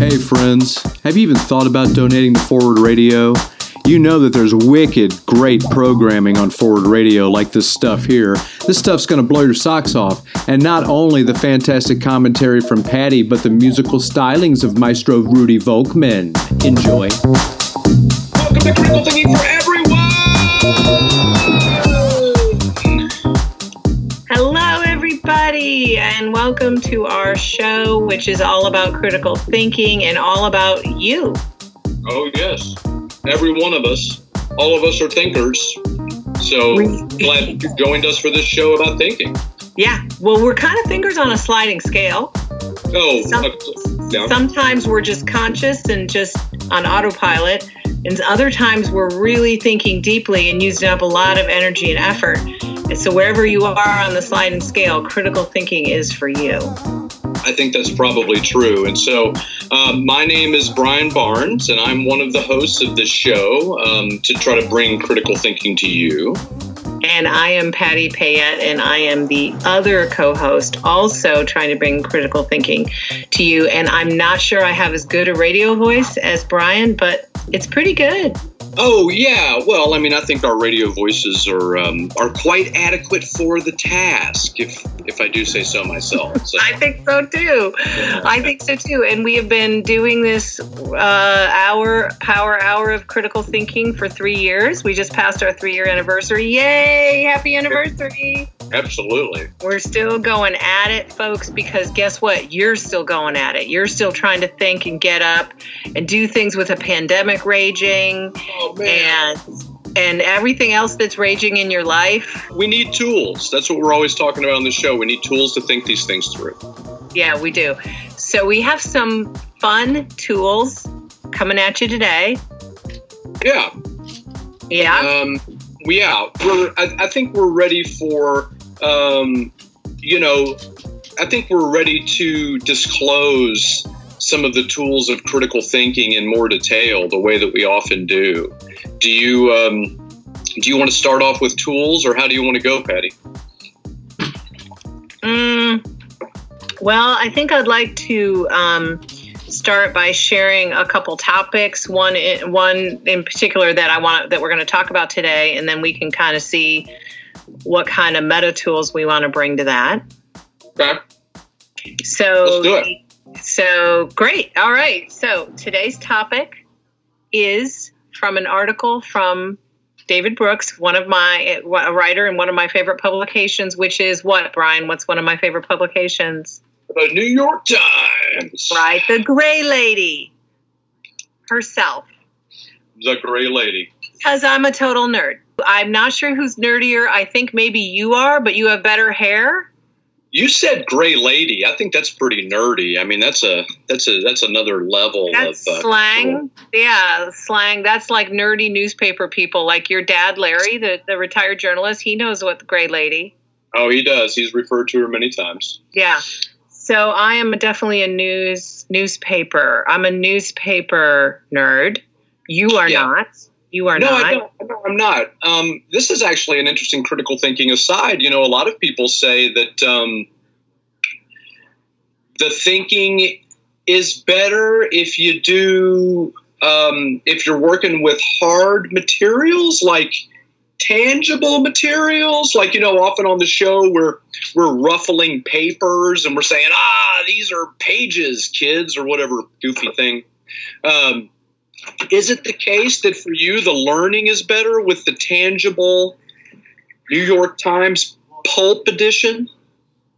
Hey, friends, have you even thought about donating to Forward Radio? You know that there's wicked, great programming on Forward Radio like this stuff here. This stuff's going to blow your socks off. And not only the fantastic commentary from Patty, but the musical stylings of Maestro Rudy Volkman. Enjoy. Welcome to Critical Thinking for Everyone! Everybody, and welcome to our show, which is all about critical thinking and all about you. Oh, yes. Every one of us, all of us are thinkers. So glad you joined us for this show about thinking. Yeah, well, we're kind of thinkers on a sliding scale. Oh, Some- uh, yeah. Sometimes we're just conscious and just on autopilot, and other times we're really thinking deeply and using up a lot of energy and effort. And so, wherever you are on the sliding scale, critical thinking is for you. I think that's probably true. And so, um, my name is Brian Barnes, and I'm one of the hosts of this show um, to try to bring critical thinking to you. And I am Patty Payette, and I am the other co host, also trying to bring critical thinking to you. And I'm not sure I have as good a radio voice as Brian, but it's pretty good. Oh yeah, well, I mean, I think our radio voices are um, are quite adequate for the task, if if I do say so myself. So, I think so too. I think so too. And we have been doing this uh, hour, power hour of critical thinking for three years. We just passed our three year anniversary. Yay! Happy anniversary! absolutely. We're still going at it, folks, because guess what? You're still going at it. You're still trying to think and get up and do things with a pandemic raging Oh and and everything else that's raging in your life. we need tools. That's what we're always talking about on the show. We need tools to think these things through. Yeah, we do. So we have some fun tools coming at you today. Yeah. Yeah. Um, we yeah. We're. I, I think we're ready for. Um, you know, I think we're ready to disclose some of the tools of critical thinking in more detail, the way that we often do. Do you? Um, do you want to start off with tools, or how do you want to go, Patty? Mm, well, I think I'd like to um, start by sharing a couple topics. One, in, one in particular that I want that we're going to talk about today, and then we can kind of see what kind of meta tools we want to bring to that. Okay. So it. So great. All right. So today's topic is from an article from David Brooks, one of my a writer in one of my favorite publications, which is what Brian? What's one of my favorite publications? The New York Times. Right, the Gray Lady herself. The Gray Lady. Because I'm a total nerd. I'm not sure who's nerdier. I think maybe you are, but you have better hair. You said Gray Lady. I think that's pretty nerdy. I mean, that's a that's a that's another level That's of uh, slang. Yeah, slang. That's like nerdy newspaper people, like your dad, Larry, the, the retired journalist. He knows what the Gray Lady. Oh, he does. He's referred to her many times. Yeah. So I am definitely a news newspaper. I'm a newspaper nerd. You are Yeah. not. You are no, not. I don't, no, I'm not. Um, this is actually an interesting critical thinking aside. You know, a lot of people say that um, the thinking is better if you do um, if you're working with hard materials like tangible materials like you know often on the show we're we're ruffling papers and we're saying ah these are pages kids or whatever goofy thing um, is it the case that for you the learning is better with the tangible New York Times pulp edition?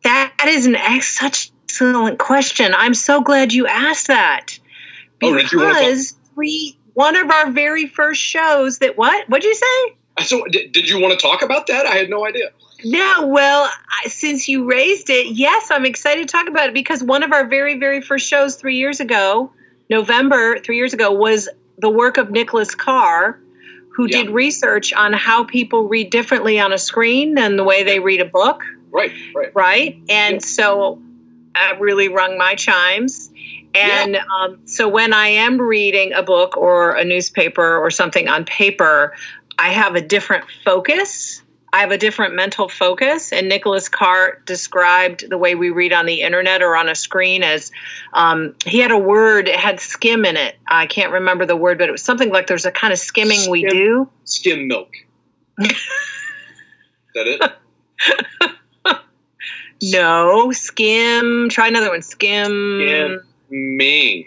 That is an ex- such excellent question. I'm so glad you asked that. Oh, Because we one of our very first shows that what? What'd you say? So, did, did you want to talk about that? I had no idea. No, well, I, since you raised it, yes, I'm excited to talk about it because one of our very, very first shows three years ago, November, three years ago, was the work of Nicholas Carr, who Yeah. did research on how people read differently on a screen than the way they read a book, Right, right. right? And so that really rung my chimes. And um, so when I am reading a book or a newspaper or something on paper, I have a different focus. I have a different mental focus. And Nicholas Carr described the way we read on the internet or on a screen as um, he had a word, it had skim in it. I can't remember the word, but it was something like there's a kind of skimming Skim. we do. Skim milk. Is that it? No, skim. Try another one. Skim. Skimming.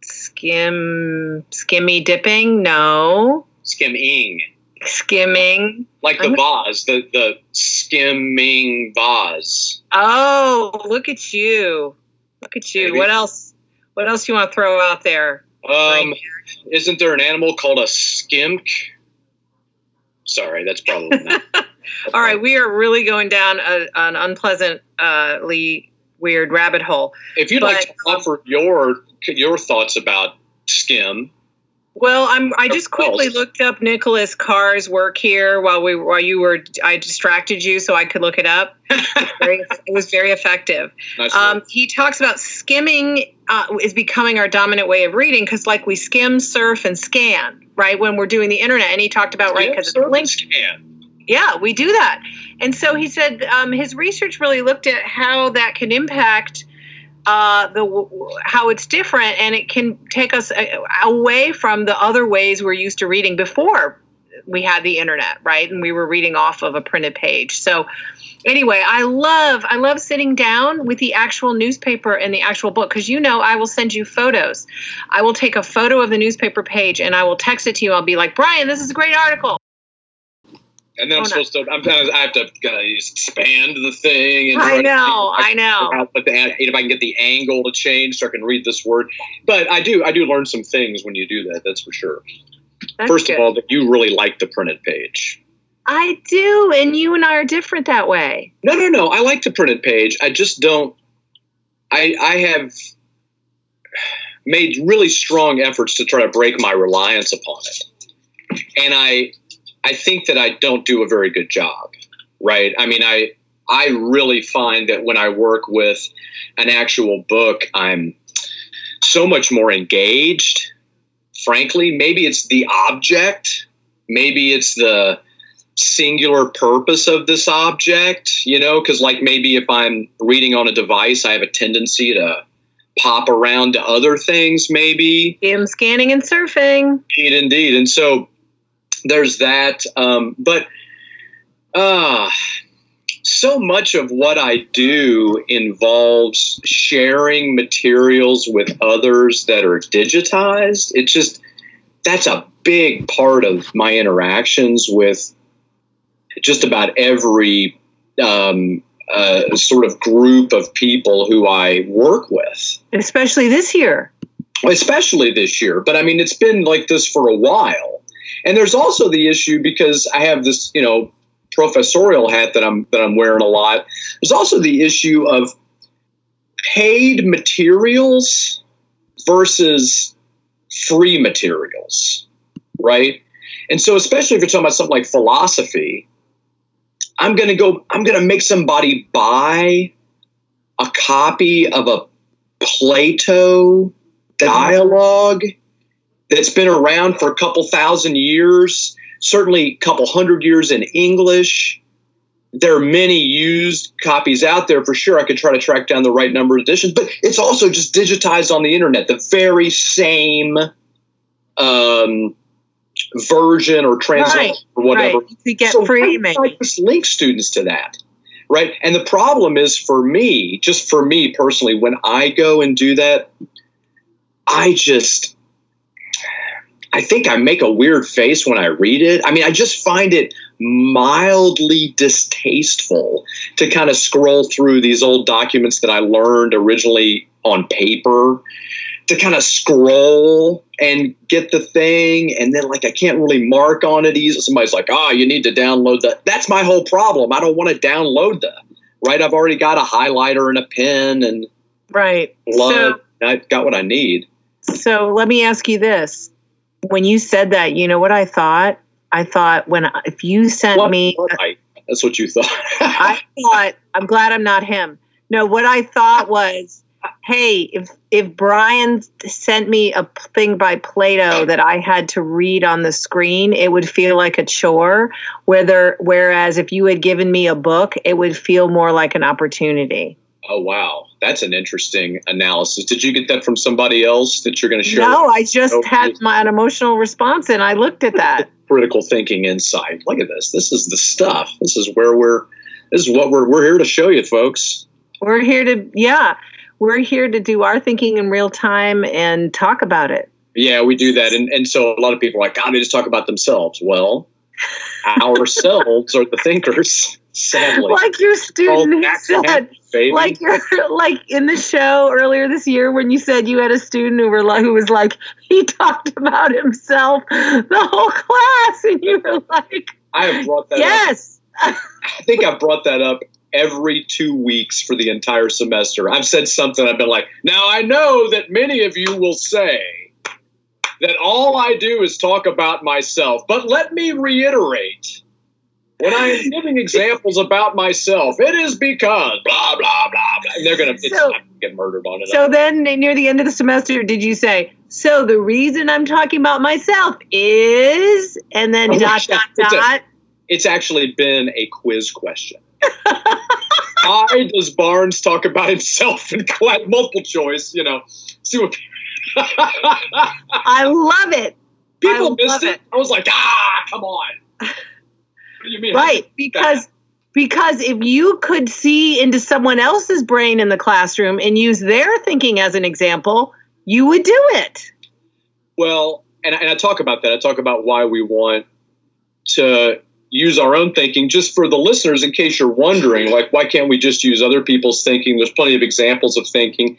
Skim. Skimmy dipping. No. Skimming. Skimming. Like the I'm- vase, the, the skimming vase. Oh, look at you. Look at you. Maybe. What else? What else you want to throw out there? Um, isn't there an animal called a skimp? Sorry, that's probably not. All right, we are really going down a, an unpleasantly weird rabbit hole. If you'd like to offer your your thoughts about skim, Well, I'm. I just quickly looked up Nicholas Carr's work here while we while you were. I distracted you so I could look it up. It was very effective. nice Um, he talks about skimming uh, is becoming our dominant way of reading because, like, we skim, surf, and scan right when we're doing the internet. And he talked about right because it's linked scan. Yeah, we do that. And so he said um, his research really looked at how that can impact uh, the how it's different, and it can take us away from the other ways we're used to reading before we had the internet, right? And we were reading off of a printed page. So anyway, I love I love sitting down with the actual newspaper and the actual book because you know I will send you photos. I will take a photo of the newspaper page and I will text it to you. I'll be like, Brian, this is a great article. And then I'm Oh, no. supposed to. I'm kind of. I have to kind of expand the thing. And I know, think I know. the if I can get the angle to change so I can read this word. But I do. I do learn some things when you do that. That's for sure. That's First good. of all, that you really like the printed page. I do, and you and I are different that way. No, no, no. I like the printed page. I just don't. I I have made really strong efforts to try to break my reliance upon it, and I I think that I don't do a very good job. Right? I mean, I I really find that when I work with an actual book, I'm so much more engaged. Frankly, maybe it's the object, maybe it's the singular purpose of this object, you know, because like maybe if I'm reading on a device, I have a tendency to pop around to other things, maybe. I'm scanning and surfing. Indeed, indeed. And so there's that. Um, but uh, so much of what I do involves sharing materials with others that are digitized. It's just, that's a big part of my interactions with just about every um, uh, sort of group of people who I work with Especially this year. especially this year. But I mean, it's been like this for a while. And there's also the issue because I have this, you know, professorial hat that I'm that I'm wearing a lot. There's also the issue of paid materials versus free materials, right? And so, especially if you're talking about something like philosophy, I'm going to go. I'm going to make somebody buy a copy of a Plato dialogue that's been around for a couple thousand years, certainly a couple hundred years in English. There are many used copies out there for sure. I could try to track down the right number of editions, but it's also just digitized on the internet. The very same um, version or translation Right, or whatever. Right. You get So free maybe. I just link students to that, right? And the problem is for me, just for me personally, when I go and do that, I just, I think I make a weird face when I read it. I mean, I just find it mildly distasteful to kind of scroll through these old documents that I learned originally on paper to kind of scroll and get the thing and then like I can't really mark on it easily. Somebody's like, ah, you need to download that. That's my whole problem. I don't want to download that. Right? I've already got a highlighter and a pen and Right. blood. I've got what I need. So, so let me ask you this: When you said that, you know what I thought? I thought when if you sent What- me, right. That's what you thought. I thought I'm glad I'm not him. No, what I thought was hey, if if Brian sent me a thing by Plato that I had to read on the screen, it would feel like a chore. Whether whereas if you had given me a book, it would feel more like an opportunity. Oh wow, that's an interesting analysis. Did you get that from somebody else that you're going to share? No, I just had my an emotional response, and I looked at that. Critical thinking insight. Look at this. This is the stuff. This is where we're. This is what we're we're here to show you, folks. We're here to yeah, we're here to do our thinking in real time and talk about it. Yeah, we do that, and and so a lot of people are like, God, they just talk about themselves. Well, ourselves are the thinkers. Sadly, like your student said, baby. Like you're like in the show earlier this year when you said you had a student who were like who was like he talked about himself the whole class, and you were like, I have brought that. up Yes, I think I brought that up every two weeks for the entire semester. I've said something. I've been like, now I know that many of you will say that all I do is talk about myself, but let me reiterate when I am giving examples about myself, it is because blah blah blah blah. And they're gonna so, get murdered on it. So then, near the end of the semester, did you say? So the reason I'm talking about myself is, and then oh, dot dot it's dot. A, it's actually been a quiz question. Why does Barnes talk about himself in multiple choice? You know, see what. I love it. People I missed it. it. I was like, ah, come on you mean? Right, because because if you could see into someone else's brain in the classroom and use their thinking as an example, you would do it. Well, and, and I talk about that. I talk about why we want to use our own thinking just for the listeners in case you're wondering like why can't we just use other people's thinking there's plenty of examples of thinking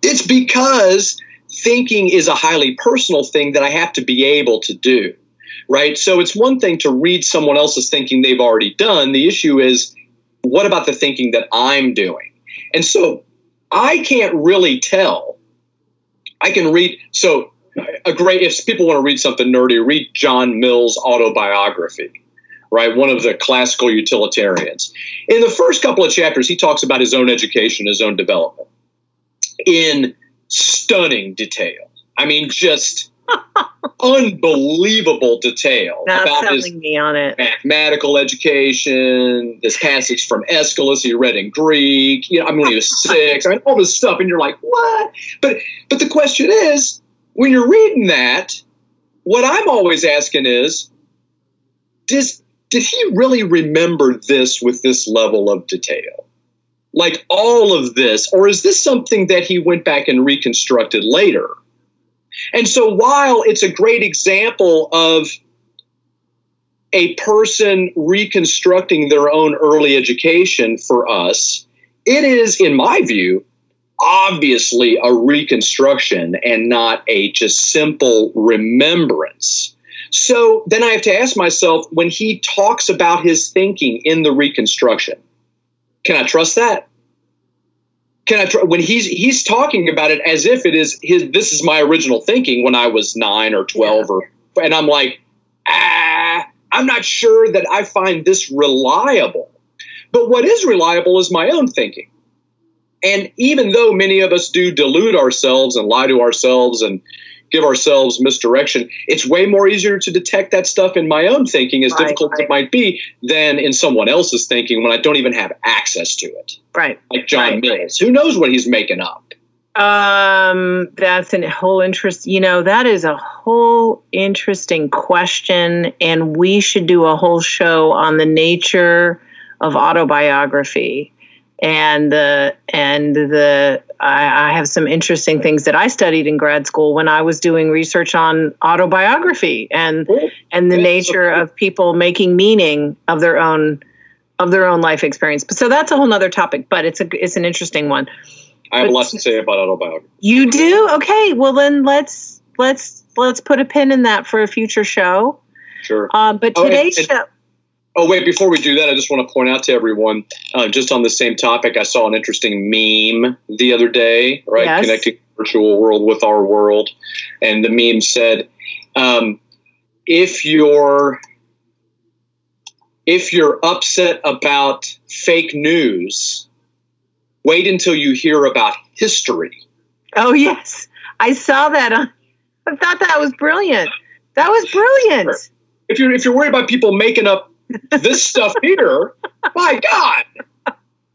it's because thinking is a highly personal thing that i have to be able to do right? So it's one thing to read someone else's thinking they've already done. The issue is, what about the thinking that I'm doing? And so I can't really tell. I can read, so a great, if people want to read something nerdy, read John Mill's autobiography, right? One of the classical utilitarians. In the first couple of chapters, he talks about his own education, his own development in stunning detail. I mean, just unbelievable detail Not about his me on it. mathematical education, this passage from Aeschylus he read in Greek. You know, I mean, when he was six, I mean, all this stuff, and you're like, what? But but the question is, when you're reading that, what I'm always asking is, does did he really remember this with this level of detail? Like all of this, or is this something that he went back and reconstructed later? And so while it's a great example of a person reconstructing their own early education for us, it is, in my view, obviously a reconstruction and not a just simple remembrance. So then I have to ask myself when he talks about his thinking in the reconstruction, can I trust that? Can I try when he's he's talking about it as if it is his this is my original thinking when I was 9 or 12 yeah. or and I'm like ah I'm not sure that I find this reliable. But what is reliable is my own thinking. And even though many of us do delude ourselves and lie to ourselves and give ourselves misdirection, it's way more easier to detect that stuff in my own thinking, as right, difficult right. as it might be, than in someone else's thinking when I don't even have access to it. Right. Like John right. Mills. Who knows what he's making up? Um, that's a whole interest. You know, that is a whole interesting question, and we should do a whole show on the nature of autobiography and the and the I, I, have some interesting things that I studied in grad school when I was doing research on autobiography and and the nature of people making meaning of their own of their own life experience. So that's a whole nother topic, but it's a it's an interesting one. I have but, a lot to say about autobiography. You do? Okay. Well then let's let's let's put a pin in that for a future show. Sure. Um, but today's oh, and, and, show Oh, wait, before we do that, I just want to point out to everyone, uh, just on the same topic, I saw an interesting meme the other day, right? Yes. Connecting virtual world with our world. And the meme said, um, if you're if you're upset about fake news, wait until you hear about history. Oh yes, I saw that. On, I thought that was brilliant. That was brilliant. If you're if you're worried about people making up this stuff here, my God,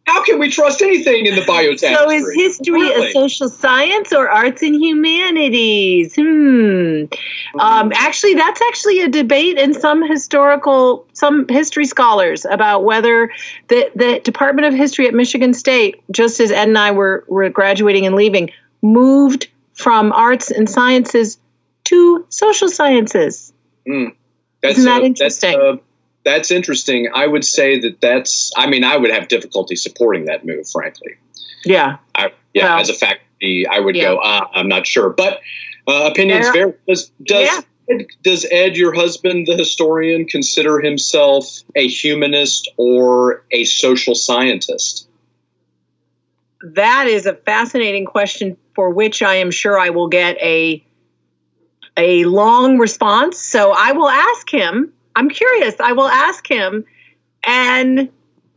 how can we trust anything in the biotech? So is history really? a social science or arts and humanities? Hmm. Um, actually, that's actually a debate in some historical, some history scholars about whether the, the Department of History at Michigan State, just as Ed and I were, were graduating and leaving, moved from arts and sciences to social sciences. Mm. Isn't that interesting? That's, interesting. I would say that that's. I mean, I would have difficulty supporting that move, frankly. Yeah. I, yeah. Well, as a faculty, I would yeah. go. Uh, I'm not sure, but uh, opinions yeah. vary. Does does yeah. Ed, does Ed, your husband, the historian, consider himself a humanist or a social scientist? That is a fascinating question for which I am sure I will get a a long response. So I will ask him I'm curious. I will ask him. And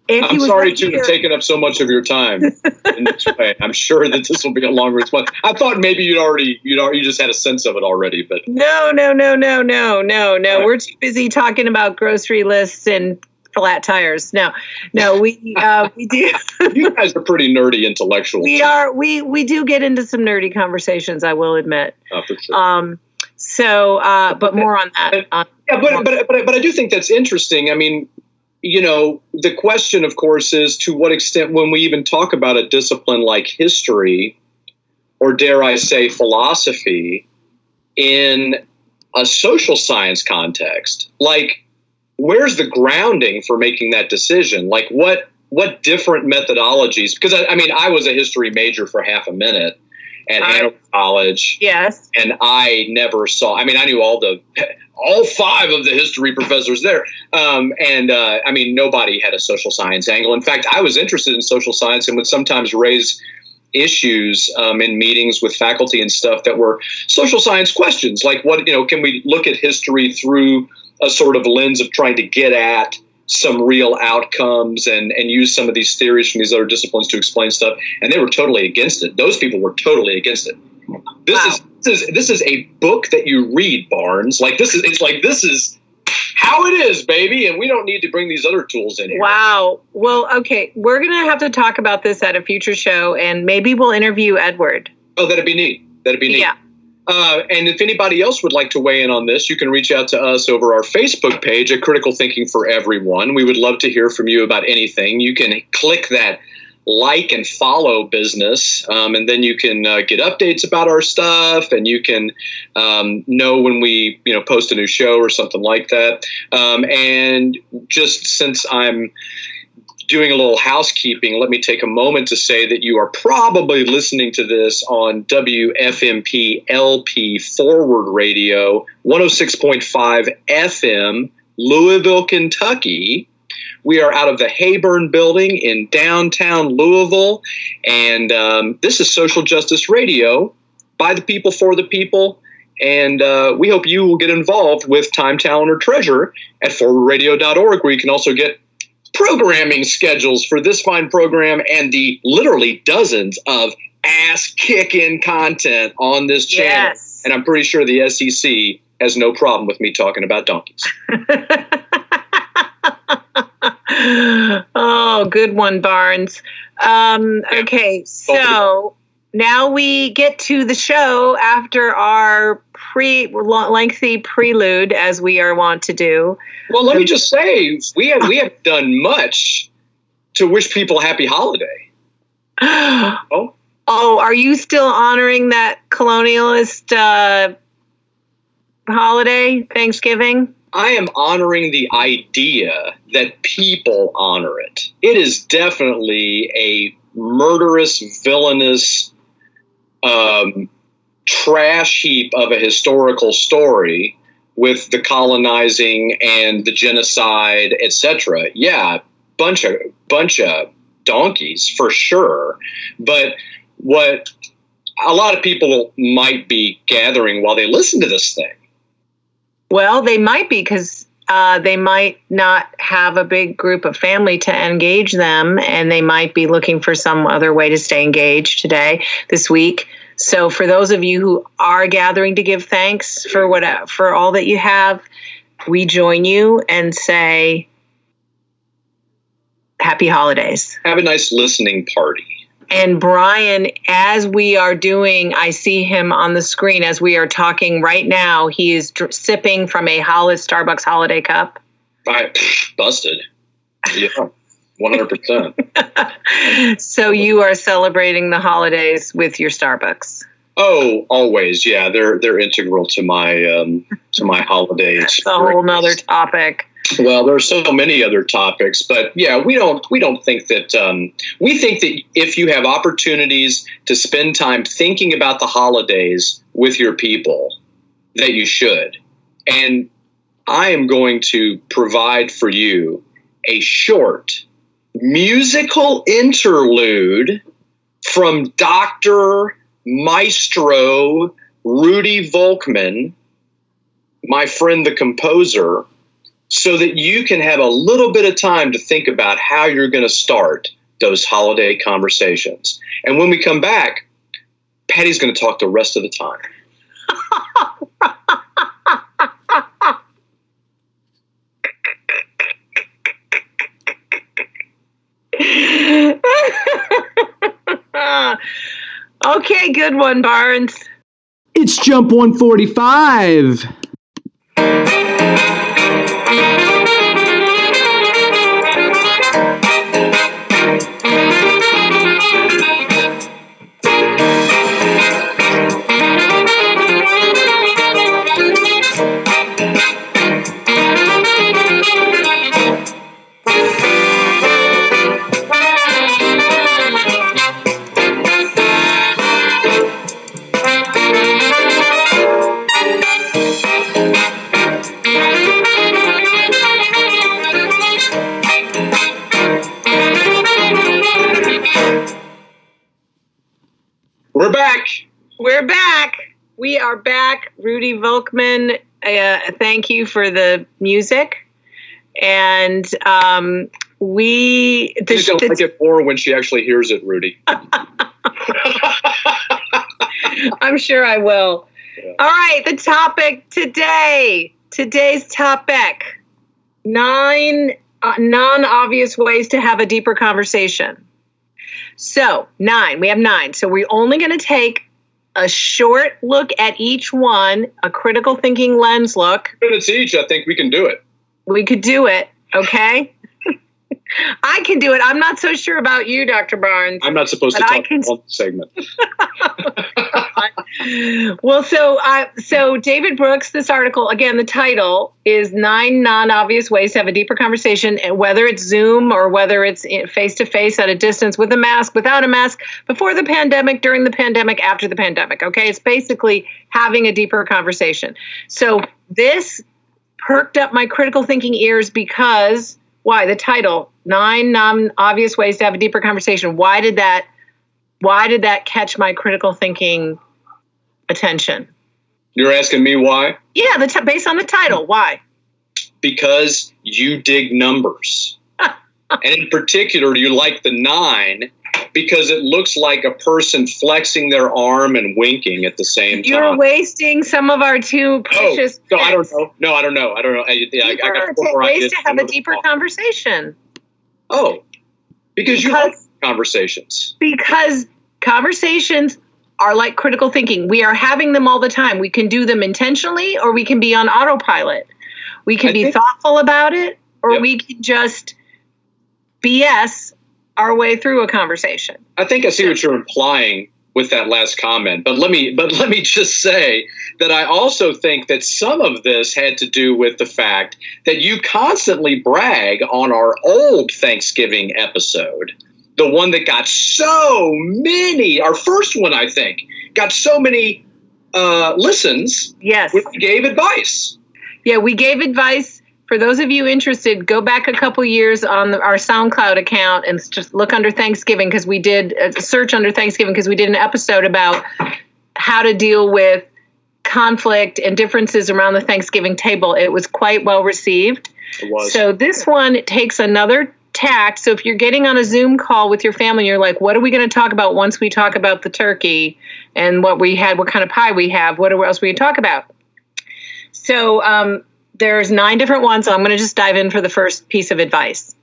if I'm sorry to have taken up so much of your time in this way. I'm sure that this will be a long response. I thought maybe you'd already you know you just had a sense of it already, but no, no, no, no, no, no, no. Right. We're too busy talking about grocery lists and flat tires. No, no, we uh, we do. you guys are pretty nerdy intellectuals. We are. We we do get into some nerdy conversations. I will admit. Oh, for sure. Um, so, uh, but more on that. Uh, yeah, but, but but but I do think that's interesting. I mean, you know, the question, of course, is to what extent, when we even talk about a discipline like history, or dare I say, philosophy, in a social science context, like where's the grounding for making that decision? Like what what different methodologies? Because I, I mean, I was a history major for half a minute at Hanover College. Yes. And I never saw. I mean, I knew all the all five of the history professors there. Um, and uh, I mean, nobody had a social science angle. In fact, I was interested in social science and would sometimes raise issues um, in meetings with faculty and stuff that were social science questions, like what you know, can we look at history through a sort of lens of trying to get at some real outcomes and and use some of these theories from these other disciplines to explain stuff. And they were totally against it. Those people were totally against it. This wow. is this is this is a book that you read barnes. Like this is it's like this is how it is baby. And we don't need to bring these other tools in here. Wow. Well okay. We're gonna have to talk about this at a future show and maybe we'll interview edward. Oh that'd be neat. That'd be neat. Yeah uh, and if anybody else would like to weigh in on this, you can reach out to us over our Facebook page at Critical Thinking for Everyone. We would love to hear from you about anything. You can click that like and follow business, um, and then you can uh, get updates about our stuff, and you can um, know when we you know post a new show or something like that. Um, and just since I'm doing a little housekeeping, let me take a moment to say that you are probably listening to this on WFMP LP Forward Radio, 106.5 FM, Louisville, Kentucky. We are out of the Heyburn building in downtown Louisville, and um, this is Social Justice Radio by the people for the people. And uh, we hope you will get involved with Time, Talent, or Treasure at forwardradio.org, where you can also get programming schedules for this fine program and the literally dozens of ass kicking content on this channel. Yes. And I'm pretty sure the FCC has no problem with me talking about donkeys. oh, good one, Barnes. Um, okay, so now we get to the show after our pre lengthy prelude, as we are wont to do. Well, let me just say we have we have done much to wish people a happy holiday. oh, oh, are you still honoring that colonialist uh, holiday, Thanksgiving? I am honoring the idea that people honor it. It is definitely a murderous, villainous um, trash heap of a historical story with the colonizing and the genocide, etc. Yeah, bunch of bunch of donkeys for sure. But what a lot of people might be gathering while they listen to this thing. Well, they might be because uh, they might not have a big group of family to engage them, and they might be looking for some other way to stay engaged today, this week. So, for those of you who are gathering to give thanks for what for all that you have, we join you and say, "Happy holidays." Have a nice listening party. And Brian, as we are doing, I see him on the screen as we are talking right now. He is dr- sipping from a Hollis Starbucks holiday cup. I busted. Yeah, one hundred percent. So you are celebrating the holidays with your Starbucks. Oh, always. Yeah, they're they're integral to my um, to my holiday. That's a whole nother topic. Well, there are so many other topics, but yeah, we don't we don't think that um, we think that if you have opportunities to spend time thinking about the holidays with your people, that you should. And I am going to provide for you a short musical interlude from Doctor Maestro Rudy Volkman, my friend the composer so that you can have a little bit of time to think about how you're going to start those holiday conversations. And when we come back, Patty's going to talk the rest of the time. okay, good one, Barnes. It's Jump 145. We're back. We're back. We are back. Rudy Volkman, uh, thank you for the music. And um, we. The, She's going to like it more when she actually hears it, Rudy. I'm sure I will. Yeah. All right, the topic today. Today's topic nine uh, non obvious ways to have a deeper conversation. So, nine. We have nine. So, we're only going to take a short look at each one, a critical thinking lens look. Minutes each, I think we can do it. We could do it, okay? I can do it. I'm not so sure about you, Dr. Barnes. I'm not supposed to I talk can- on the segment. well, so uh, so David Brooks, this article again, the title is nine non-obvious ways to have a deeper conversation, and whether it's Zoom or whether it's face to face at a distance with a mask, without a mask, before the pandemic, during the pandemic, after the pandemic. Okay, it's basically having a deeper conversation. So this perked up my critical thinking ears because why the title nine non-obvious ways to have a deeper conversation. Why did that? Why did that catch my critical thinking attention? You're asking me why? Yeah, the t- based on the title. Why? Because you dig numbers. and in particular, you like the nine because it looks like a person flexing their arm and winking at the same time. You're wasting some of our two oh, precious. Oh, no, I don't know. No, I don't know. I don't know. I, yeah, I, I got four to- more ways to have a deeper conversation. Oh, because you like conversations. because conversations are like critical thinking. We are having them all the time. We can do them intentionally or we can be on autopilot. We can I be think- thoughtful about it or Yep. we can just BS our way through a conversation. I think I see what you're implying with that last comment, but let me but let me just say that I also think that some of this had to do with the fact that you constantly brag on our old Thanksgiving episode, the one that got so many, our first one I think, got so many uh, listens. Yes. We gave advice. Yeah, we gave advice. For those of you interested, go back a couple years on the, our SoundCloud account and just look under Thanksgiving because we did a search under Thanksgiving because we did an episode about how to deal with conflict and differences around the Thanksgiving table, it was quite well received. It was. So this one takes another tact. So if you're getting on a Zoom call with your family, you're like, what are we going to talk about once we talk about the turkey and what we had, what kind of pie we have, what else we can talk about? So um, there's nine different ones. So I'm going to just dive in for the first piece of advice.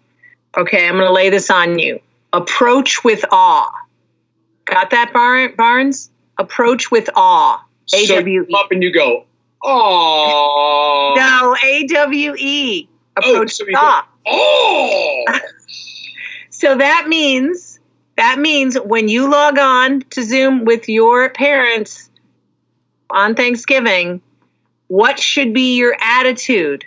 Okay, I'm going to lay this on you. Approach with awe. Got that, Bar- Barnes? Approach with awe. A W come up and you go, oh. No, A W E. Oh, Approach so with awe. Oh. So that means that means when you log on to Zoom with your parents on Thanksgiving, what should be your attitude?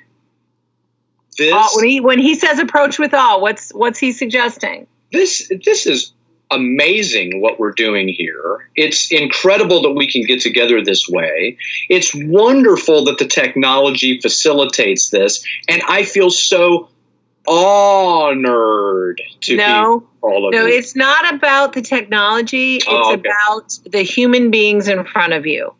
This, Uh, when he when he says approach with awe, what's what's he suggesting? this, this is amazing what we're doing here. It's incredible that we can get together this way. It's wonderful that the technology facilitates this. And I feel so honored to No, be all of no, you. it's not about the technology. It's Oh, okay. about the human beings in front of you.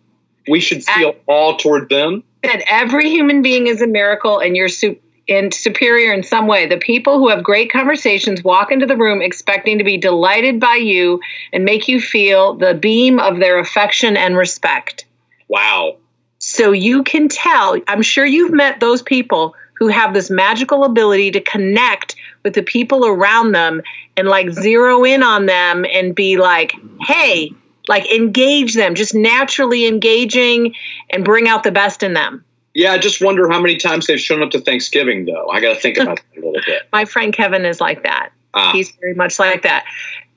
We should feel all toward them. that every human being is a miracle and you're su- and superior in some way. The people who have great conversations walk into the room expecting to be delighted by you and make you feel the beam of their affection and respect. Wow. So you can tell, I'm sure you've met those people who have this magical ability to connect with the people around them and like zero in on them and be like, hey, like engage them, just naturally engaging and bring out the best in them. Yeah, I just wonder how many times they've shown up to Thanksgiving, though. I got to think about that a little bit. My friend Kevin is like that. Ah, He's very much like that.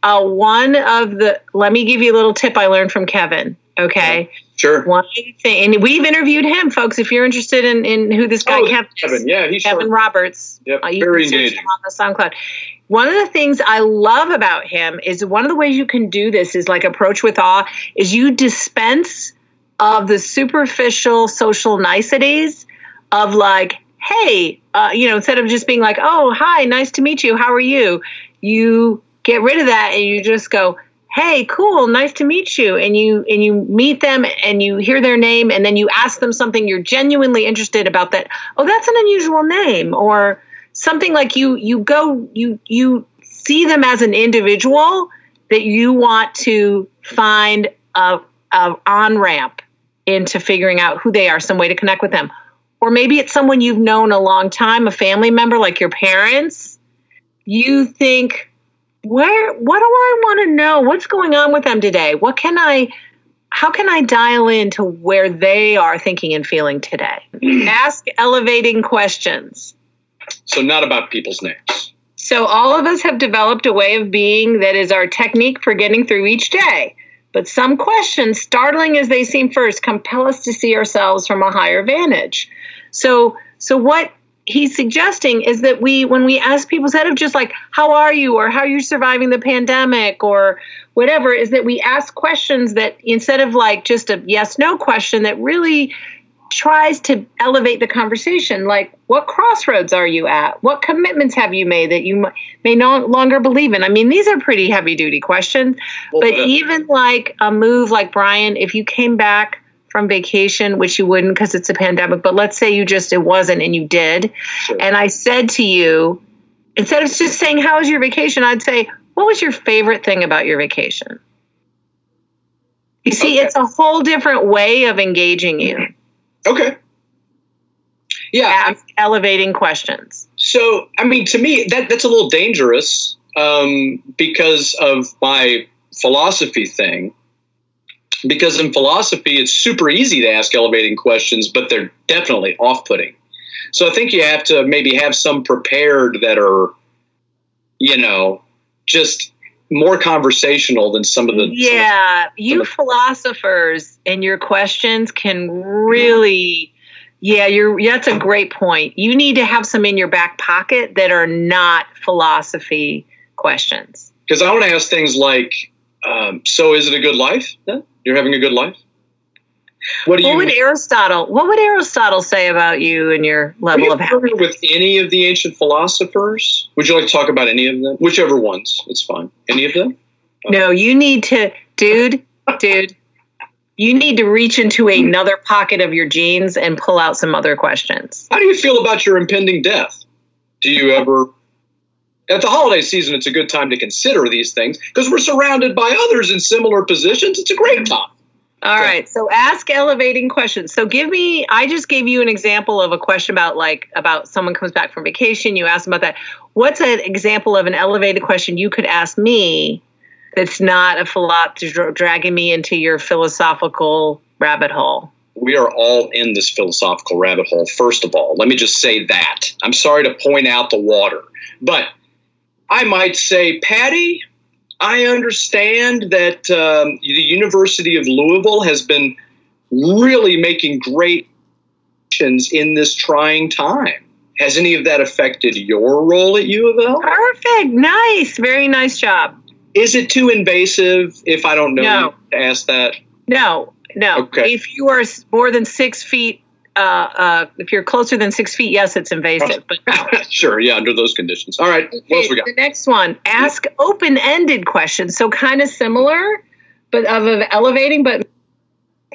Uh, one of the, let me give you a little tip I learned from Kevin. Okay. Sure. One thing, and we've interviewed him, folks. If you're interested in, in who this guy Oh, Kevin is, yeah, he's Kevin sure. Roberts. Yep, uh, very engaging. on the SoundCloud. One of the things I love about him is one of the ways you can do this is like approach with awe is you dispense of the superficial social niceties of like, hey, uh, you know, instead of just being like, oh, hi, nice to meet you, how are you? You get rid of that and you just go, hey cool nice to meet you. And you and you meet them and you hear their name and then you ask them something you're genuinely interested about that oh that's an unusual name. Or something like you you go you you see them as an individual that you want to find a, a on ramp into figuring out who they are some way to connect with them. Or maybe it's someone you've known a long time a family member like your parents. You think where what do i want to know? What's going on with them today? What can i how can i dial in to where they are thinking and feeling today? Ask elevating questions. So, not about people's names. so all of us have developed a way of being that is our technique for getting through each day. But some questions startling as they seem first compel us to see ourselves from a higher vantage. So so what he's suggesting is that we when we ask people instead of just like how are you or how are you surviving the pandemic or whatever is that we ask questions that instead of like just a yes no question that really tries to elevate the conversation. Like what crossroads are you at? What commitments have you made that you may no longer believe in? I mean these are pretty heavy duty questions. Well, but uh, even like a move like brian if you came back from vacation which you wouldn't because it's a pandemic but let's say you just it wasn't and you did Sure. and i said to you instead of just saying how was your vacation i'd say what was your favorite thing about your vacation you see Okay. it's a whole different way of engaging you Okay. Yeah. I'm- ask elevating questions So, I mean, to me, that that's a little dangerous um, because of my philosophy thing. Because in philosophy, it's super easy to ask elevating questions, but they're definitely off-putting. So, I think you have to maybe have some prepared that are, you know, just more conversational than some of the. some of- yeah you philosophers and your questions can really yeah you're that's a great point you need to have some in your back pocket that are not philosophy questions Because I want to ask things like, um, "So, is it a good life? Yeah? You're having a good life? What do what would aristotle what would aristotle say about you and your level you of happiness with any of the ancient philosophers? Would you like to talk about any of them? Whichever ones, it's fine. Any of them? no you need to dude dude you need to reach into another pocket of your jeans and pull out some other questions. How do you feel about your impending death? Do you ever at the holiday season, it's a good time to consider these things because we're surrounded by others in similar positions. It's a great time. All so, right. So ask elevating questions. So give me I just gave you an example of a question about like about someone comes back from vacation, you ask about that. What's an example of an elevated question you could ask me that's not a philosophy dragging me into your philosophical rabbit hole? We are all in this philosophical rabbit hole. First of all, let me just say that. I'm sorry to point out the water, but I might say, Patty, I understand that um, the University of Louisville has been really making great actions in this trying time. Has any of that affected your role at U of L? Perfect. Nice. Very nice job. Is it too invasive if I don't know no. to ask that? No, no. Okay. If you are more than six feet uh, uh, if you're closer than six feet, yes, it's invasive. But sure, yeah, under those conditions. All right, okay, what else we got? The next one: ask open-ended questions. So kind of similar, but of, of elevating, but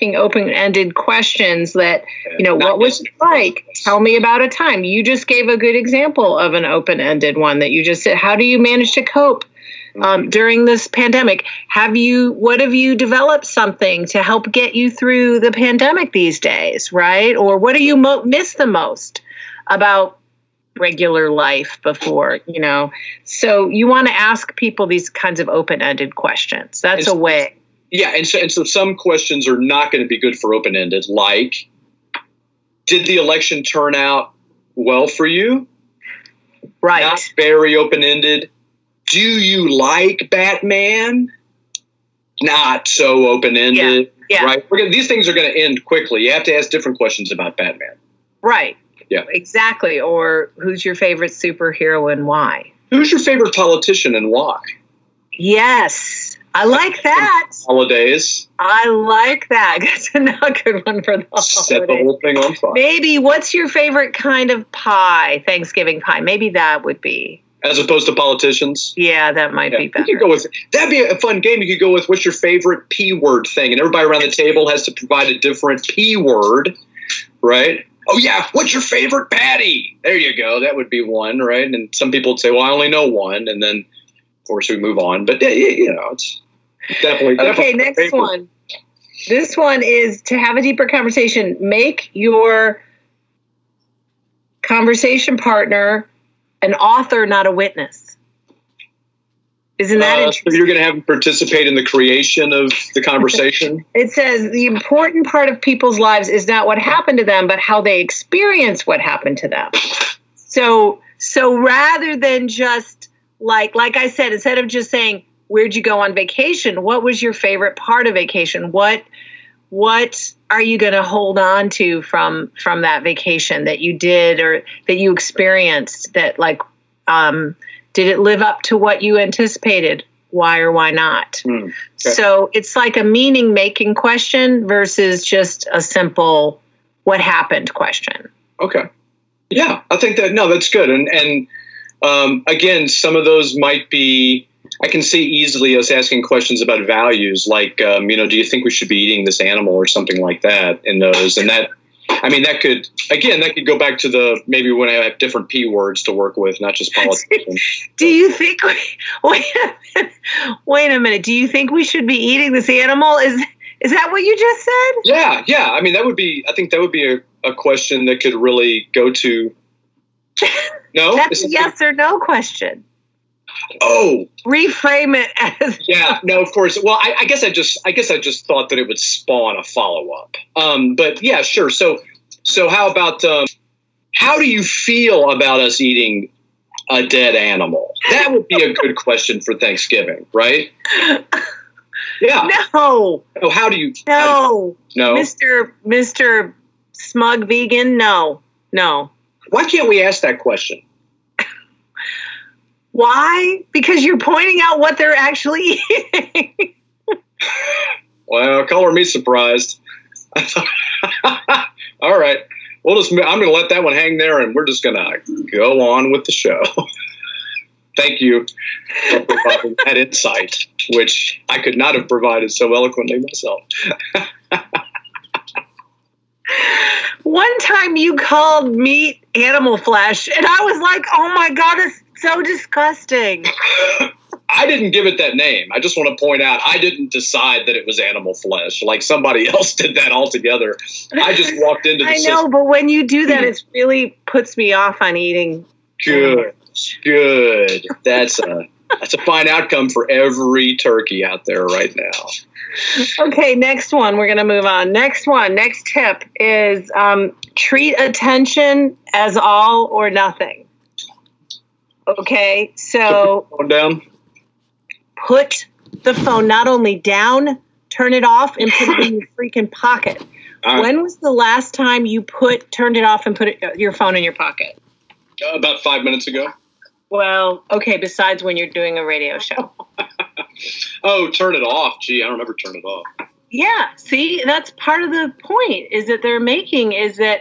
open-ended questions that you know what was it like tell me about a time you just gave a good example of an open-ended one that you just said how do you manage to cope um, during this pandemic. Have you, what have you developed something to help get you through the pandemic these days, right? Or what do you mo- miss the most about regular life before, you know? So you want to ask people these kinds of open ended questions. That's a way. Yeah. And so, and so some questions are not going to be good for open ended, like, did the election turn out well for you? Right. Not very open ended do you like Batman? Not so open ended. Yeah. yeah. Right. Gonna, these things are going to end quickly. You have to ask different questions about Batman. Right. Yeah. Exactly. Or who's your favorite superhero and why? Who's your favorite politician and why? Yes. I like that. Holidays. I like that. That's another good one for the holidays. Set the whole thing on fire. Maybe what's your favorite kind of pie? Thanksgiving pie. Maybe that would be as opposed to politicians. Yeah, that might yeah. be better. You could go with that'd be a fun game. You could go with what's your favorite p word thing, and everybody around the table has to provide a different p word, right? Oh yeah, what's your favorite patty? There you go. That would be one, right? And some people would say, well, I only know one, and then of course we move on. But yeah, you know, it's definitely okay. Definitely next one. This one is to have a deeper conversation. Make your conversation partner an author, not a witness. Isn't that uh, so you're going to have them participate in the creation of the conversation? it says the important part of people's lives is not what happened to them, but how they experience what happened to them. So, so rather than just like, like I said, instead of just saying, "Where'd you go on vacation?" What was your favorite part of vacation? What what are you going to hold on to from from that vacation that you did or that you experienced that like um, did it live up to what you anticipated? Why or why not? Mm, okay. so it's like a meaning making question versus just a simple what happened question. Okay. Yeah i think that no that's good. And and um, again some of those might be I can see easily us asking questions about values, like, um, you know, do you think we should be eating this animal or something like that in those? And that, I mean, that could, again, that could go back to the maybe when I have different P words to work with, not just politics. do you think, we, wait a minute, wait a minute, do you think we should be eating this animal? Is, is that what you just said? Yeah, yeah. I mean, that would be, I think that would be a, a question that could really go to. No? That's a yes or no question. Oh, reframe it as yeah. No, of course. Well, I, I, guess I just I guess I just thought that it would spawn a follow up. Um, but yeah, sure. So so how about um, how do you feel about us eating a dead animal? That would be a good question for Thanksgiving, right? Yeah. No. Oh, how do you? No. Do you, no. Mister Mister Smug Vegan. No. No. Why can't we ask that question? Why? Because you're pointing out what they're actually eating. well, color me surprised. All right. We'll just, I'm going to let that one hang there and we're just going to go on with the show. Thank you for providing that insight, which I could not have provided so eloquently myself. One time you called meat animal flesh, and I was like, oh my God, it's so disgusting. I didn't give it that name. I just want to point out I didn't decide that it was animal flesh. Like somebody else did that altogether. I just walked into the I know, system. but when you do that, it really puts me off on eating. Good. Good. That's a that's a fine outcome for every turkey out there right now. Okay, next one. We're going to move on. Next one, next tip is um, treat attention as all or nothing. Okay, so Going down. put the phone not only down, turn it off, and put it in your freaking pocket. Right. When was the last time you put turned it off and put it, uh, your phone in your pocket? Uh, about five minutes ago. Well, okay. Besides when you're doing a radio show. Oh, turn it off. Gee, I don't ever turn it off. Yeah, see, that's part of the point is that they're making is that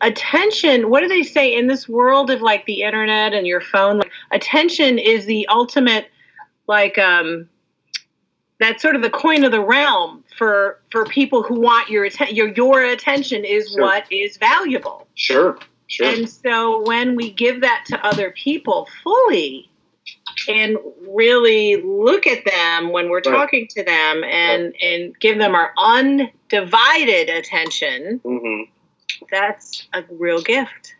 attention, what do they say in this world of like the internet and your phone, like attention is the ultimate like um that's sort of the coin of the realm for for people who want your attention your your attention is Sure. what is valuable. Sure. Sure. And so when we give that to other people fully and really look at them when we're Right. talking to them and and give them our undivided attention, hmm that's a real gift.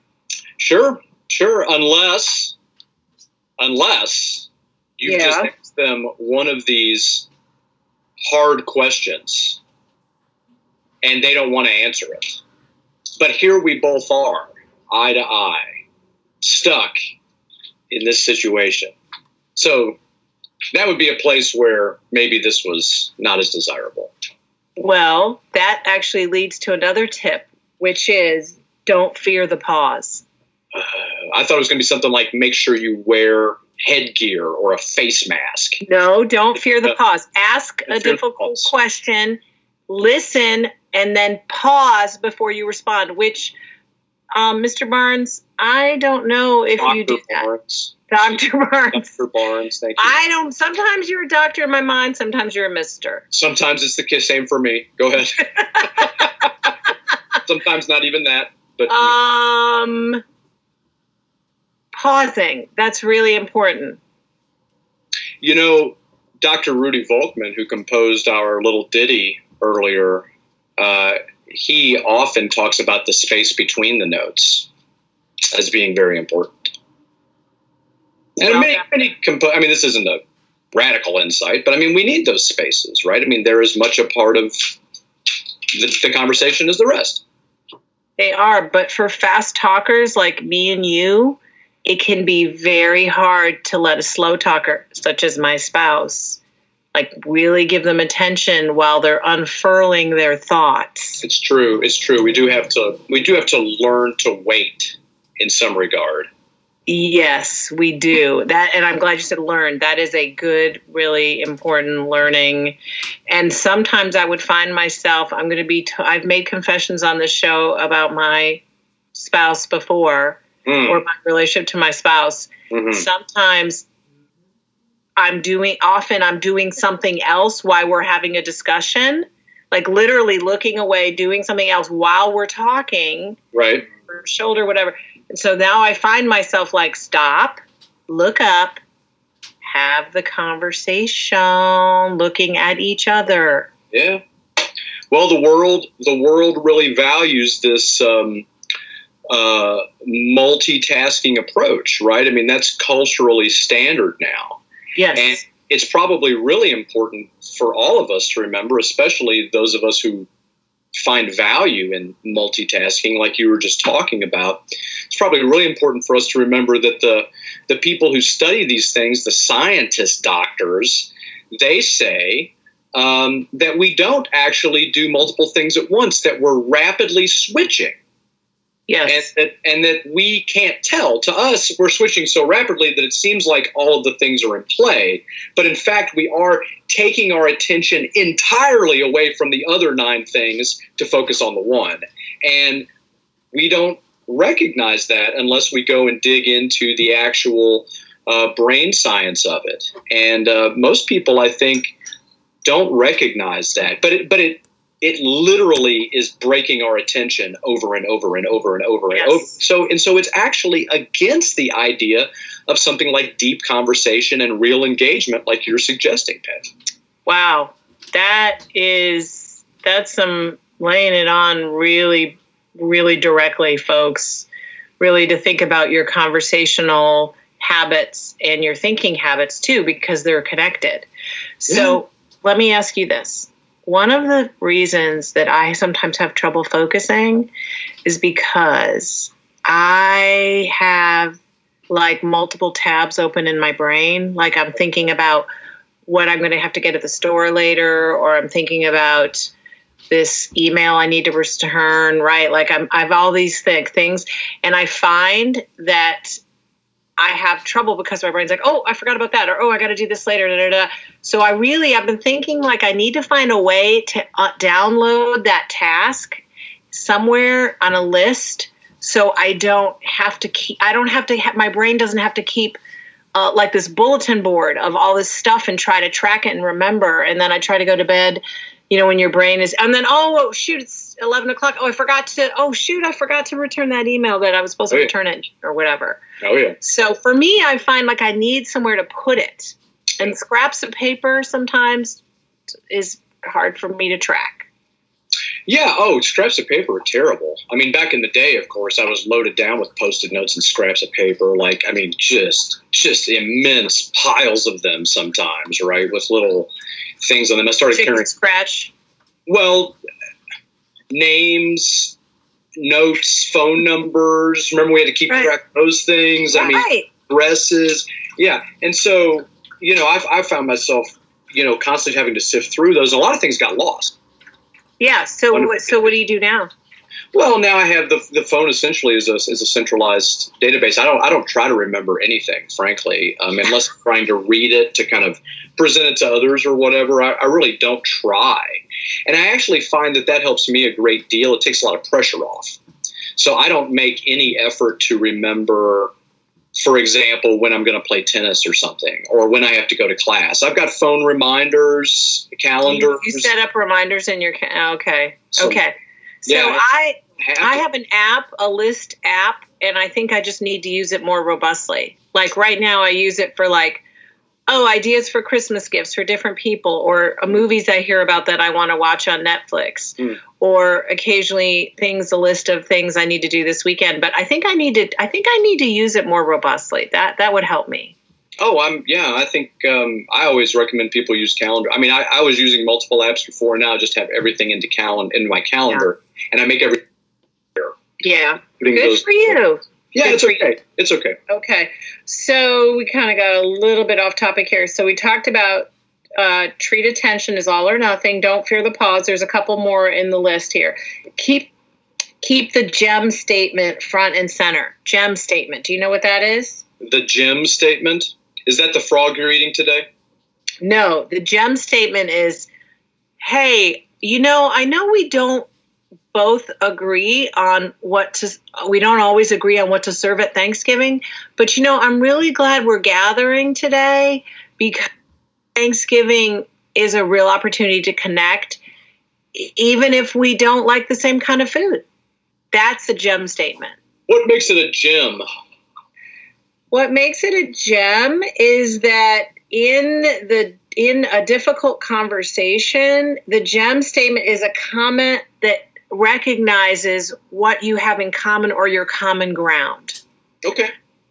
Sure. Sure. Unless, unless you just ask them one of these hard questions and they don't want to answer it. But here we both are, eye to eye, stuck in this situation. So that would be a place where maybe this was not as desirable. Well, that actually leads to another tip, which is don't fear the pause. Uh, I thought it was going to be something like make sure you wear headgear or a face mask. No, don't fear the pause. Ask Don't a difficult question, listen, and then pause before you respond. Which, um, Mr. Barnes, I don't know if you Dr. do that, Barnes. Dr. Barnes. Dr. Barnes, thank you. I don't. Sometimes you're a doctor in my mind. Sometimes you're a Mister. Sometimes it's the kiss, same for me. Go ahead. Sometimes not even that, but Um, pausing. That's really important. you know, Dr. Rudy Volkman, who composed our little ditty earlier, uh, he often talks about the space between the notes as being very important. And Well, many, many compo- I mean, this isn't a radical insight, but I mean, we need those spaces, right? I mean, they're as much a part of the, the conversation as the rest. They are, but for fast talkers like me and you, it can be very hard to let a slow talker, such as my spouse, like really give them attention while they're unfurling their thoughts. It's true. It's true. We do have to. We do have to learn to wait in some regard. Yes, we do. That and I'm glad you said learn. That is a good, really important learning. And sometimes I would find myself I'm going to be t- I've made confessions on this show about my spouse before Mm, or my relationship to my spouse. mhm. sometimes I'm doing often I'm doing something else while we're having a discussion, like literally looking away, doing something else while we're talking, Right. or shoulder, whatever. And so now I find myself like, stop, look up, have the conversation, looking at each other. Yeah. Well, the world the world really values this um, uh, multitasking approach, right? I mean, that's culturally standard now. Yes. And it's probably really important for all of us to remember, especially those of us who find value in multitasking, like you were just talking about. It's probably really important for us to remember that the the people who study these things, the scientists, doctors, they say um, that we don't actually do multiple things at once; that we're rapidly switching and that and that we can't tell. To us, we're switching so rapidly that it seems like all of the things are in play, but in fact, we are taking our attention entirely away from the other nine things to focus on the one, and we don't recognize that unless we go and dig into the actual uh, brain science of it, and uh, most people, I think, don't recognize that. But it, but it it literally is breaking our attention over and over and over and over Yes. and over. So and so it's actually against the idea of something like deep conversation and real engagement, like you're suggesting, Pat. Wow, that is that's some laying it on really, really directly, folks. Really to think about your conversational habits and your thinking habits too, because they're connected. So let me ask you this. One of the reasons that I sometimes have trouble focusing is because I have like multiple tabs open in my brain. Like I'm thinking about what I'm going to have to get at the store later, or I'm thinking about this email I need to return, right? Like I'm, I've all these thick things, and I find that I have trouble because my brain's like, oh, I forgot about that, or oh, I got to do this later. Da, da, da. So I really, I've been thinking like I need to find a way to uh, download that task somewhere on a list, so I don't have to keep. I don't have to. Ha- my brain doesn't have to keep uh, like this bulletin board of all this stuff and try to track it and remember. And then I try to go to bed, you know, when your brain is, and then, oh, oh, shoot, it's 11 o'clock. Oh, I forgot to, oh, shoot, I forgot to return that email that I was supposed to Oh, yeah. return it or whatever. Oh yeah. So for me, I find like I need somewhere to put it. And scraps of paper sometimes is hard for me to track. Yeah. Oh, scraps of paper are terrible. I mean, back in the day, of course, I was loaded down with post-it notes and scraps of paper. Like, I mean, just just immense piles of them. Sometimes, right, with little things on them. I started Chicken carrying scratch. well names, notes, phone numbers. Remember, we had to keep Right. track of those things. I mean, right. dresses. Yeah. And so, you know, I've, I found myself, you know, constantly having to sift through those. A lot of things got lost. Yeah. So what, so what do you do now? Well, now I have the, the phone essentially as a, as a centralized database. I don't I don't try to remember anything, frankly, um, unless I'm trying to read it to kind of present it to others or whatever. I, I really don't try, and I actually find that that helps me a great deal. It takes a lot of pressure off, so I don't make any effort to remember. For example, when I'm going to play tennis or something, or when I have to go to class, I've got phone reminders, calendars. You, you set up reminders in your ca- oh, okay. So- okay. So Yeah, I have I have an app, a list app, and I think I just need to use it more robustly. Like right now, I use it for like, oh, ideas for Christmas gifts for different people, or uh, movies I hear about that I want to watch on Netflix, Hmm. or occasionally things, a list of things I need to do this weekend. But I think I need to, I think I need to use it more robustly. That that would help me. Oh, I'm yeah. I think um, I always recommend people use calendar. I mean, I, I was using multiple apps before. Now I just have everything into calendar in my calendar, and I make every Yeah, good those. for you. Yeah, Good it's you. okay. It's okay. Okay, so we kind of got a little bit off topic here. So we talked about uh, treat attention is all or nothing. Don't fear the pause. There's a couple more in the list here. Keep keep the gem statement front and center. Gem statement. Do you know what that is? The gem statement is that the frog you're eating today? No, the gem statement is, hey, you know, I know we don't both agree on what to we don't always agree on what to serve at Thanksgiving, but you know, I'm really glad we're gathering today because Thanksgiving is a real opportunity to connect even if we don't like the same kind of food. That's a gem statement. What makes it a gem? What makes it a gem is that in the in a difficult conversation, the gem statement is a comment that recognizes what you have in common or your common ground. Okay.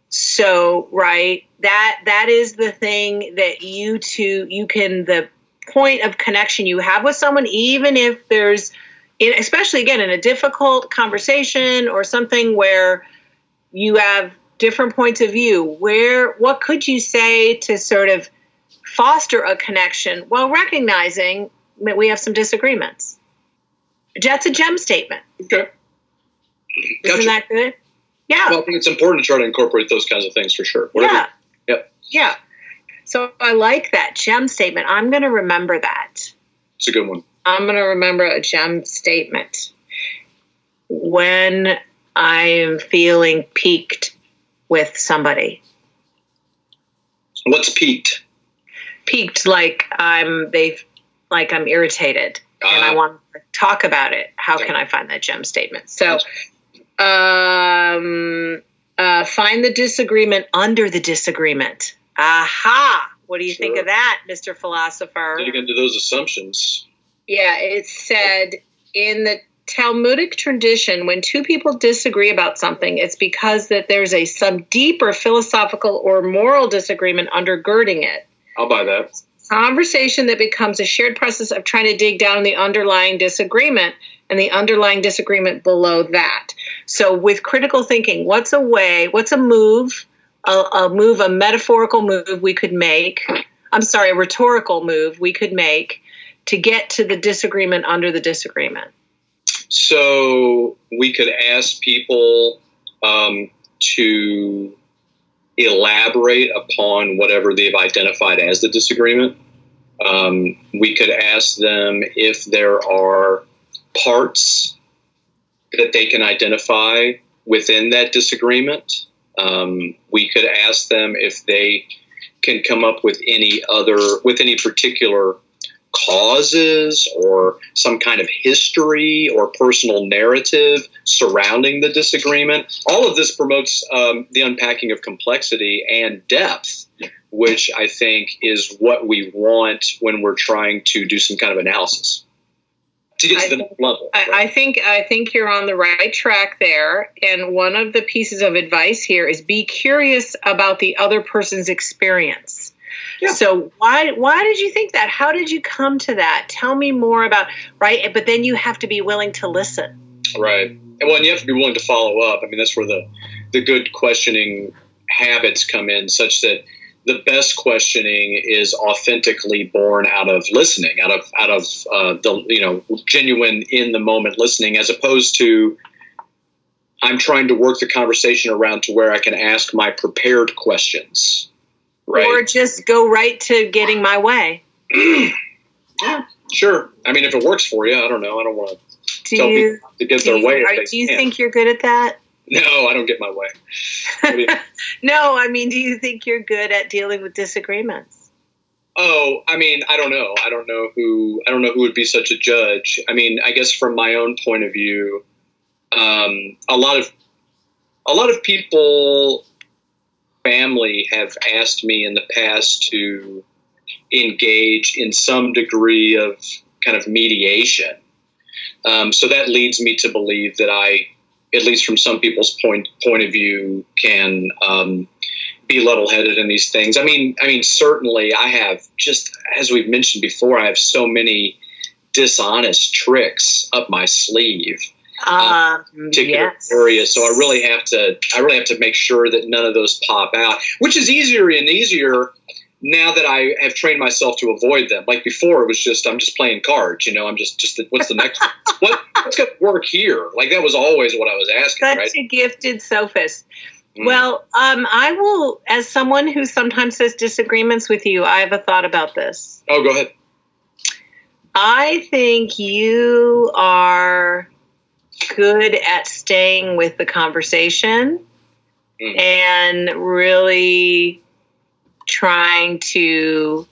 So, right, that that is the thing that you two you can the point of connection you have with someone even if there's in, especially again in a difficult conversation or something where you have different points of view where what could you say to sort of foster a connection while recognizing that we have some disagreements that's a gem statement Okay. isn't that good yeah Well, I think it's important to try to incorporate those kinds of things for sure. Whatever. yeah. Yep. Yeah. So I like that gem statement. I'm going to remember that. It's a good one. I'm going to remember a gem statement when I am feeling piqued with somebody. What's piqued? Piqued like I'm they like I'm irritated uh, and I ah. want to talk about it. How can I find that gem statement? So um uh, find the disagreement under the disagreement. Aha! What do you sure. think of that, Mr. Philosopher? Dig into those assumptions. Yeah, it said in the Talmudic tradition, when two people disagree about something, it's because that there's a some deeper philosophical or moral disagreement undergirding it. I'll buy that. Conversation that becomes a shared process of trying to dig down the underlying disagreement and the underlying disagreement below that. So, with critical thinking, what's a way, what's a move, a, a move, a metaphorical move we could make? I'm sorry, a rhetorical move we could make to get to the disagreement under the disagreement? So we could ask people um, to elaborate upon whatever they've identified as the disagreement. Um, we could ask them if there are parts that they can identify within that disagreement. Um, we could ask them if they can come up with any other, with any particular causes or some kind of history or personal narrative surrounding the disagreement. All of this promotes um, the unpacking of complexity and depth, which I think is what we want when we're trying to do some kind of analysis to get to I the think, level. Right? I, I think I think you're on the right track there. And one of the pieces of advice here is be curious about the other person's experience. Yeah. So why why did you think that? How did you come to that? Tell me more about right. But then you have to be willing to listen. Right. And well, and you have to be willing to follow up. I mean, that's where the the good questioning habits come in, such that the best questioning is authentically born out of listening, out of out of uh, the you know genuine in the moment listening, as opposed to I'm trying to work the conversation around to where I can ask my prepared questions, right? Or just go right to getting my way. yeah, sure. I mean, if it works for you, I don't know. I don't want to tell you, people to get their you, way. Are, do you can. think you're good at that? No, I don't get my way. no, I mean, do you think you're good at dealing with disagreements? Oh, I mean, I don't know. I don't know who. I don't know who would be such a judge. I mean, I guess from my own point of view, um, a lot of a lot of people, family have asked me in the past to engage in some degree of kind of mediation. Um, so that leads me to believe that I at least from some people's point point of view, can um, be level headed in these things. I mean, I mean, certainly, I have just as we've mentioned before, I have so many dishonest tricks up my sleeve. Uh, particular yes. areas, so I really have to. I really have to make sure that none of those pop out, which is easier and easier now that I have trained myself to avoid them, like before, it was just I'm just playing cards. You know, I'm just just what's the next what what's going to work here? Like that was always what I was asking. Such right? a gifted sophist. Mm. Well, um, I will, as someone who sometimes has disagreements with you, I have a thought about this. Oh, go ahead. I think you are good at staying with the conversation mm. and really trying to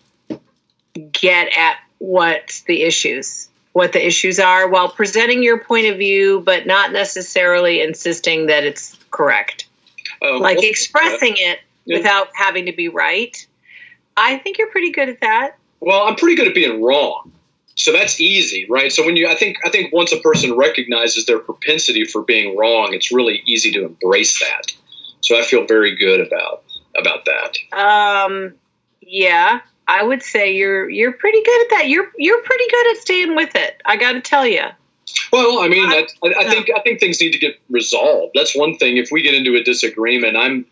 get at what the issues what the issues are while presenting your point of view but not necessarily insisting that it's correct. Oh, like well, expressing uh, it yeah. without having to be right. I think you're pretty good at that. Well i'm pretty good at being wrong so that's easy right so when you i think i think once a person recognizes their propensity for being wrong it's really easy to embrace that so i feel very good about about that? Um, yeah, I would say you're you're pretty good at that. You're you're pretty good at staying with it. I got to tell you. Well, I mean, I, I think I think things need to get resolved. That's one thing. If we get into a disagreement, I'm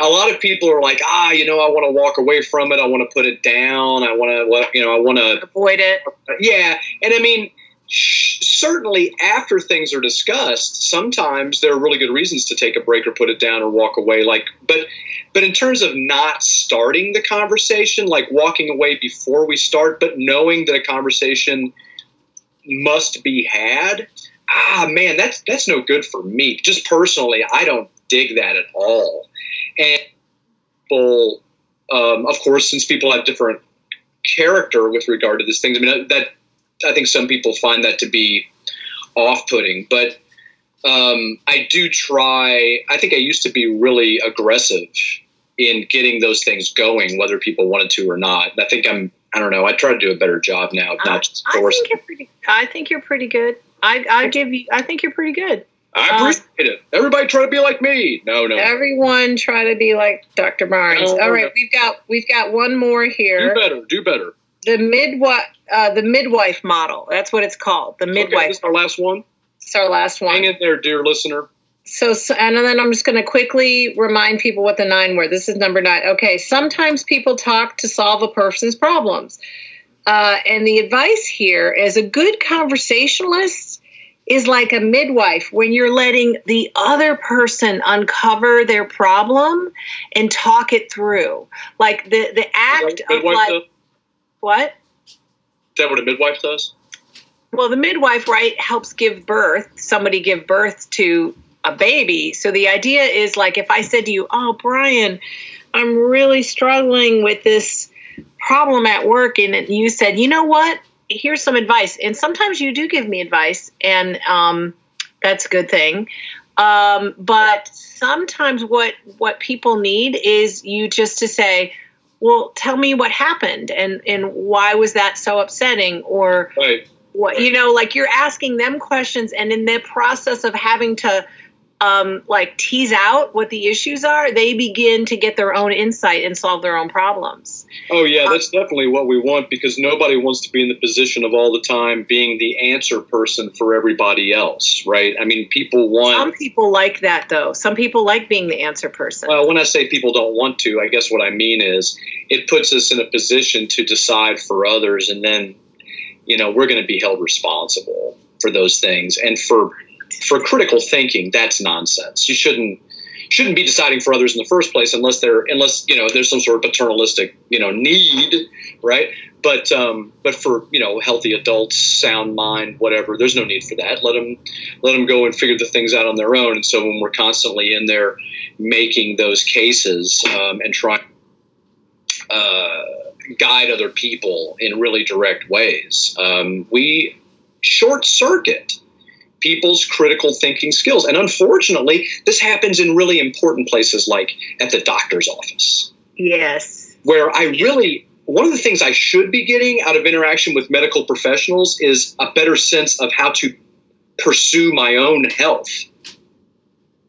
a lot of people are like, ah, you know, I want to walk away from it. I want to put it down. I want to, you know, I want to avoid it. Yeah, and I mean, certainly after things are discussed sometimes there are really good reasons to take a break or put it down or walk away like but but in terms of not starting the conversation like walking away before we start but knowing that a conversation must be had ah man that's that's no good for me just personally i don't dig that at all and people um, of course, since people have different character with regard to these things, I mean that I think some people find that to be off-putting, but um, I do try. I think I used to be really aggressive in getting those things going, whether people wanted to or not. I think I'm. I don't know. I try to do a better job now, not just I think you're pretty. I think you're pretty good. I I give you. I think you're pretty good. I appreciate uh, it. Everybody try to be like me. No, no. Everyone try to be like Dr. Barnes. No, All right, no. we've got we've got one more here. Do better. Do better. The midwife, uh, the midwife model. That's what it's called. The midwife. Okay, this our last one. It's our last one. Hang in there, dear listener. So, so and then I'm just going to quickly remind people what the nine were. This is number nine. Okay. Sometimes people talk to solve a person's problems. Uh, and the advice here is a good conversationalist is like a midwife when you're letting the other person uncover their problem and talk it through. Like the, the act of like, does? what? Is that what a midwife does? Well, the midwife, right, helps give birth, somebody give birth to a baby. So the idea is like if I said to you, Oh, Brian, I'm really struggling with this problem at work, and you said, You know what? Here's some advice. And sometimes you do give me advice, and um, that's a good thing. Um, but sometimes what what people need is you just to say, well, tell me what happened and and why was that so upsetting or right. what right. you know, like you're asking them questions, and in the process of having to um, like tease out what the issues are, they begin to get their own insight and solve their own problems. Oh yeah, um, that's definitely what we want because nobody wants to be in the position of all the time being the answer person for everybody else, right? I mean, people want. Some people like that though. Some people like being the answer person. Well, when I say people don't want to, I guess what I mean is it puts us in a position to decide for others, and then, you know, we're going to be held responsible for those things and for for critical thinking, that's nonsense. You shouldn't shouldn't be deciding for others in the first place unless they're unless you know there's some sort of paternalistic you know need, right? But um, but for you know healthy adults, sound mind, whatever, there's no need for that. Let them let them go and figure the things out on their own. And so when we're constantly in there making those cases um, and trying. Uh, guide other people in really direct ways. Um, we short circuit people's critical thinking skills. And unfortunately, this happens in really important places like at the doctor's office. Yes. Where I really, one of the things I should be getting out of interaction with medical professionals is a better sense of how to pursue my own health.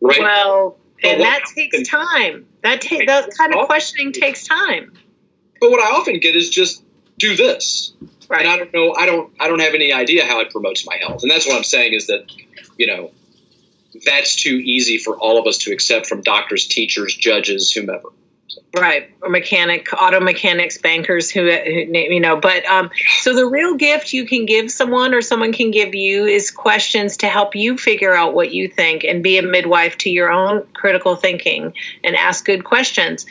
Right? Well, and that takes time. That, ta- that kind of questioning takes time. But what I often get is just do this. Right. And I don't know. I don't. I don't have any idea how it promotes my health. And that's what I'm saying is that, you know, that's too easy for all of us to accept from doctors, teachers, judges, whomever. Right, or mechanic, auto mechanics, bankers, who, who you know. But um, so the real gift you can give someone, or someone can give you, is questions to help you figure out what you think and be a midwife to your own critical thinking and ask good questions.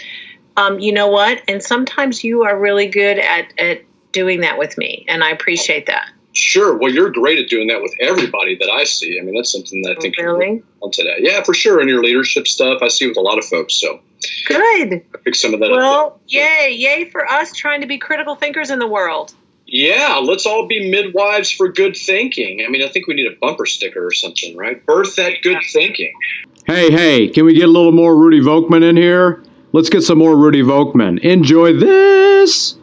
Um, you know what? And sometimes you are really good at at doing that with me, and I appreciate that. Sure. Well, you're great at doing that with everybody that I see. I mean, that's something that I think really on today. Yeah, for sure. And your leadership stuff, I see with a lot of folks. So good. I pick some of that. Up. Well, up. yay, yay for us trying to be critical thinkers in the world. Yeah, let's all be midwives for good thinking. I mean, I think we need a bumper sticker or something, right? Birth that good thinking. Hey, hey, can we get a little more Rudy Volkman in here? Let's get some more Rudy Volkman. Enjoy this.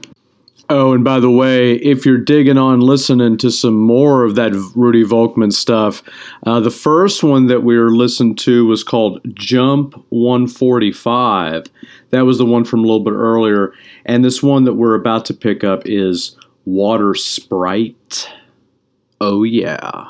Oh, and by the way, if you're digging on listening to some more of that Rudy Volkman stuff, uh, the first one that we were listening to was called Jump 145. That was the one from a little bit earlier. And this one that we're about to pick up is Water Sprite. Oh, yeah.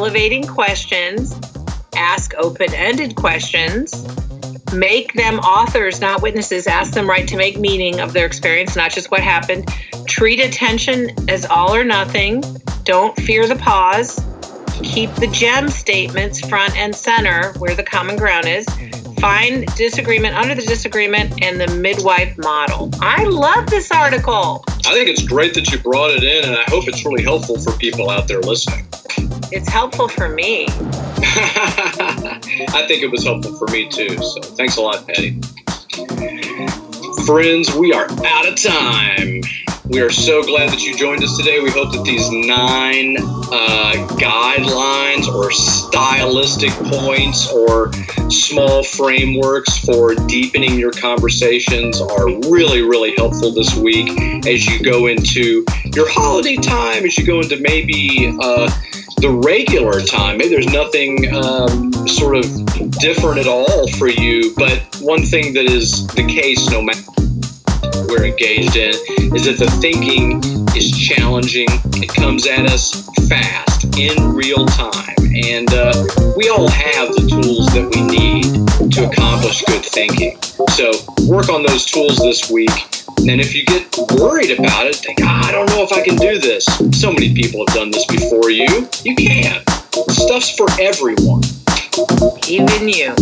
elevating questions, ask open ended questions, make them authors, not witnesses, ask them right to make meaning of their experience, not just what happened. Treat attention as all or nothing. Don't fear the pause. Keep the gem statements front and center where the common ground is. Find disagreement under the disagreement and the midwife model. I love this article. I think it's great that you brought it in, and I hope it's really helpful for people out there listening. It's helpful for me. I think it was helpful for me too. So thanks a lot, Patty. Friends, we are out of time. We are so glad that you joined us today. We hope that these nine uh, guidelines or stylistic points or small frameworks for deepening your conversations are really, really helpful this week as you go into your holiday time, as you go into maybe uh, the regular time. Maybe there's nothing um, sort of different at all for you, but one thing that is the case no matter we're engaged in is that the thinking is challenging. It comes at us fast in real time. And uh, we all have the tools that we need to accomplish good thinking. So work on those tools this week. And if you get worried about it, think, ah, I don't know if I can do this. So many people have done this before you. You can. Stuff's for everyone. Even you.